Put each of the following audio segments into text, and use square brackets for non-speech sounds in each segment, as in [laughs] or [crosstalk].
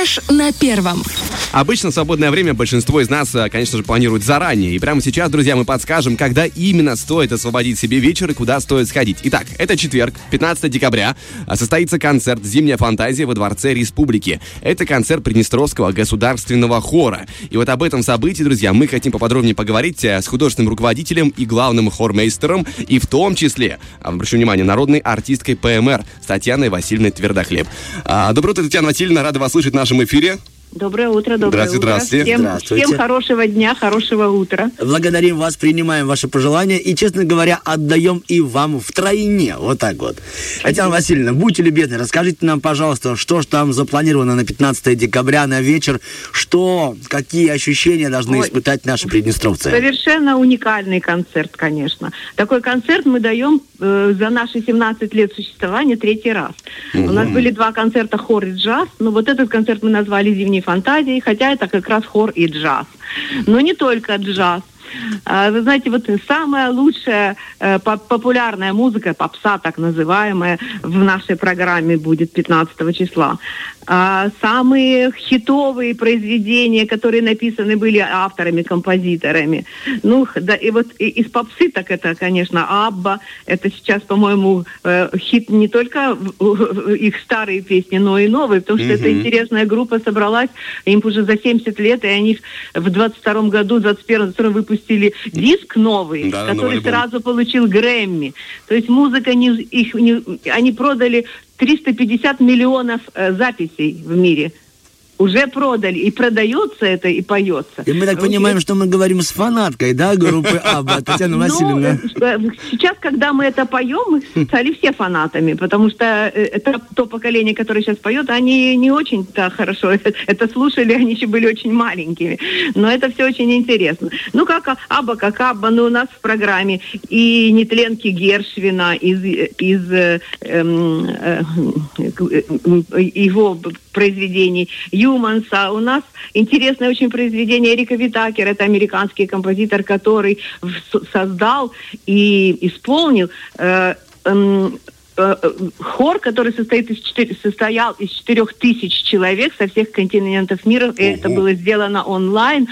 Фреш на первом. Обычно свободное время большинство из нас, э, конечно же, планирует заранее. И прямо сейчас, друзья, мы подскажем, когда именно стоит освободить себе вечер и куда стоит сходить. Итак, это четверг, 15 декабря. а Состоится концерт «Зимняя фантазия» во Дворце Республики. Это концерт Приднестровского государственного хора. И вот об этом событии, друзья, мы хотим поподробнее поговорить э, с художественным руководителем и главным хормейстером, и в том числе, а, обращу внимание, народной артисткой ПМР Татьяной Васильевной Твердохлеб. А, Доброе утро, Татьяна Васильевна, рада вас слышать в нашем эфире. Доброе утро, доброе Здравствуйте, утро. здравствуйте. Всем, Здравствуйте. всем хорошего дня, хорошего утра. Благодарим вас, принимаем ваши пожелания и, честно говоря, отдаем и вам втройне. Вот так вот. Татьяна Васильевна, будьте любезны, расскажите нам, пожалуйста, что ж там запланировано на 15 декабря на вечер, что, какие ощущения должны Ой. испытать наши приднестровцы? Совершенно уникальный концерт, конечно. Такой концерт мы даем э, за наши 17 лет существования третий раз. У нас были два концерта хор и джаз, но вот этот концерт мы назвали «Зимней фантазией», хотя это как раз хор и джаз. Но не только джаз. А, Вы знаете, вот самая лучшая э, по- популярная музыка, попса так называемая, в нашей программе будет 15 числа. А Самые хитовые произведения, которые написаны были авторами, композиторами. Ну, да, и вот из попсы, так это, конечно, Абба. Это сейчас, по-моему, э, хит не только их старые песни, но и новые, потому что это интересная группа собралась, им уже за 70 лет, и они в 22 году, 21 выпустили диск новый, Да, новый который альбом. сразу получил Грэмми. То есть музыка, не, их, не- они продали 350 миллионов э, записей в мире. Уже продали. И продается это, и поется. И мы так понимаем, что мы говорим с фанаткой, да, группы [laughs] Абба, Татьяна ну, Васильевна? э, сейчас, когда мы это поем, мы стали все фанатами, потому что э, это то поколение, которое сейчас поет, они не очень-то хорошо [laughs] это, слушали, они еще были очень маленькими. Но это все очень интересно. Ну, как Абба, как Абба, ну, у нас в программе и нетленки Гершвина из, из э, эм, э, э, его произведений, Юманса. У нас интересное очень произведение Эрика Витакер, это американский композитор, который создал и исполнил э, э, э, хор, который состоит из четыре- состоял из четырех тысяч человек со всех континентов мира. И это было сделано онлайн,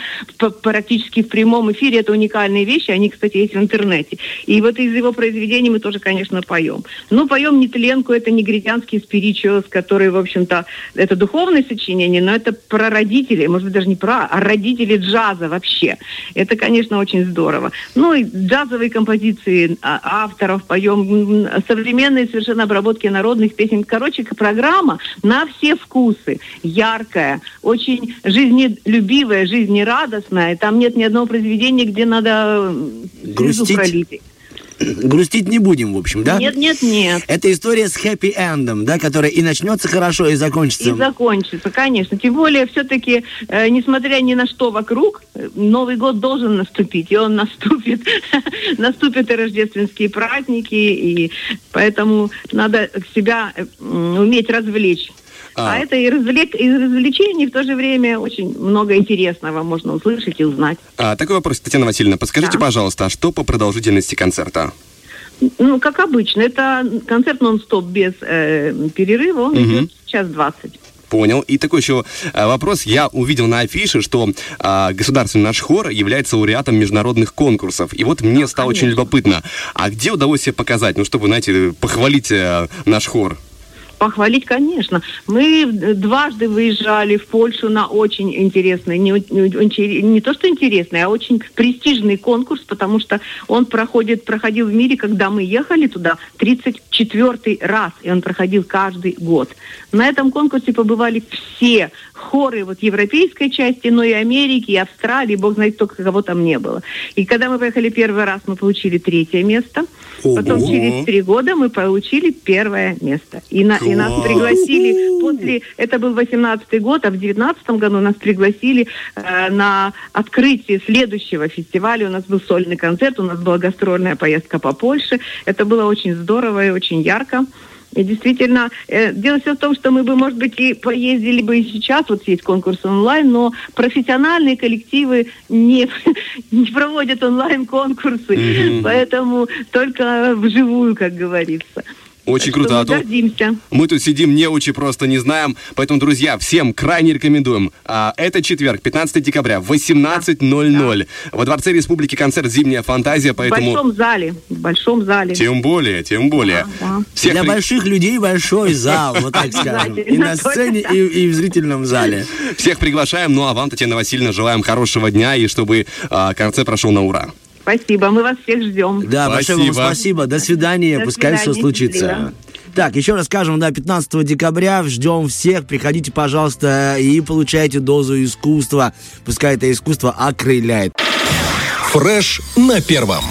практически в прямом эфире. Это уникальные вещи. Они, кстати, есть в интернете. И вот из его произведений мы тоже, конечно, поем. Ну, поем Нетленку, это негритянский спиричуэлс, который, в общем-то, это духовное сочинение, но это про родителей, может быть, даже не про, а родители джаза вообще. Это, конечно, очень здорово. Ну, и джазовые композиции а, авторов поем, современные совершенно обработки народных песен. Короче, программа на все вкусы. Яркая, очень жизнелюбивая, жизнерадостная. Там нет ни одного произведения, где надо слезу пролить. [clears throat] Грустить не будем, в общем, да? Нет, нет, нет. Это история с хэппи-эндом, да, которая и начнется хорошо, и закончится. И закончится, конечно. Тем более, все-таки, э, несмотря ни на что вокруг, э, Новый год должен наступить, и он наступит. [laughs] Наступят и рождественские праздники, и поэтому надо себя э, уметь развлечь. А. А, это и, развлек, и развлечений в то же время очень много интересного можно услышать и узнать. А, такой вопрос, Татьяна Васильевна. Подскажите, Да. пожалуйста, а что по продолжительности концерта? Ну, как обычно, это концерт нон-стоп без э, перерыва, он Мгм. идет час двадцать. Понял. И такой еще э, вопрос. Я увидел на афише, что а, государственный наш хор является лауреатом международных конкурсов. И вот мне стало очень конечно. любопытно. А где удалось себе показать? Ну, чтобы, знаете, похвалить э, наш хор. Похвалить, конечно. Мы дважды выезжали в Польшу на очень интересный, не, не- не- то что интересный, а очень престижный конкурс, потому что он проходит, проходил в мире, когда мы ехали туда 34 раз, и он проходил каждый год. На этом конкурсе побывали все хоры вот европейской части, но и Америки, и Австралии, бог знает, только кого там не было. И когда мы поехали первый раз, мы получили третье место. Потом Ого. через три года мы получили первое место. И, на- и нас пригласили после, это был 18 год, а в 19 году нас пригласили э, на открытие следующего фестиваля. У нас был сольный концерт, у нас была гастрольная поездка по Польше. Это было очень здорово и очень ярко. И действительно, э, дело все в том, что мы бы, может быть, и поездили бы и сейчас, вот есть конкурс онлайн, но профессиональные коллективы не, [laughs] не проводят онлайн-конкурсы, поэтому только вживую, как говорится. Очень круто, что а то мы гордимся. мы тут сидим неучи, просто не знаем. Поэтому, друзья, всем крайне рекомендуем. А, это четверг, 15 декабря, 18.00. Во Дворце Республики концерт «Зимняя фантазия», В поэтому... большом зале. В большом зале. Тем более, тем более. Да, да. Всех Для при- больших людей большой зал, вот так скажем. И на сцене, и, и в зрительном зале. Всех приглашаем. Ну а вам, Татьяна Васильевна, желаем хорошего дня и чтобы а, концерт прошел на ура. Спасибо, мы вас всех ждем. Да, большое вам Спасибо. спасибо. До свидания. До Пускай все свидания, случится. счастливо. Так, еще раз скажем, да, 15 декабря ждем всех. Приходите, пожалуйста, и получайте дозу искусства. Пускай это искусство окрыляет. Фреш на первом.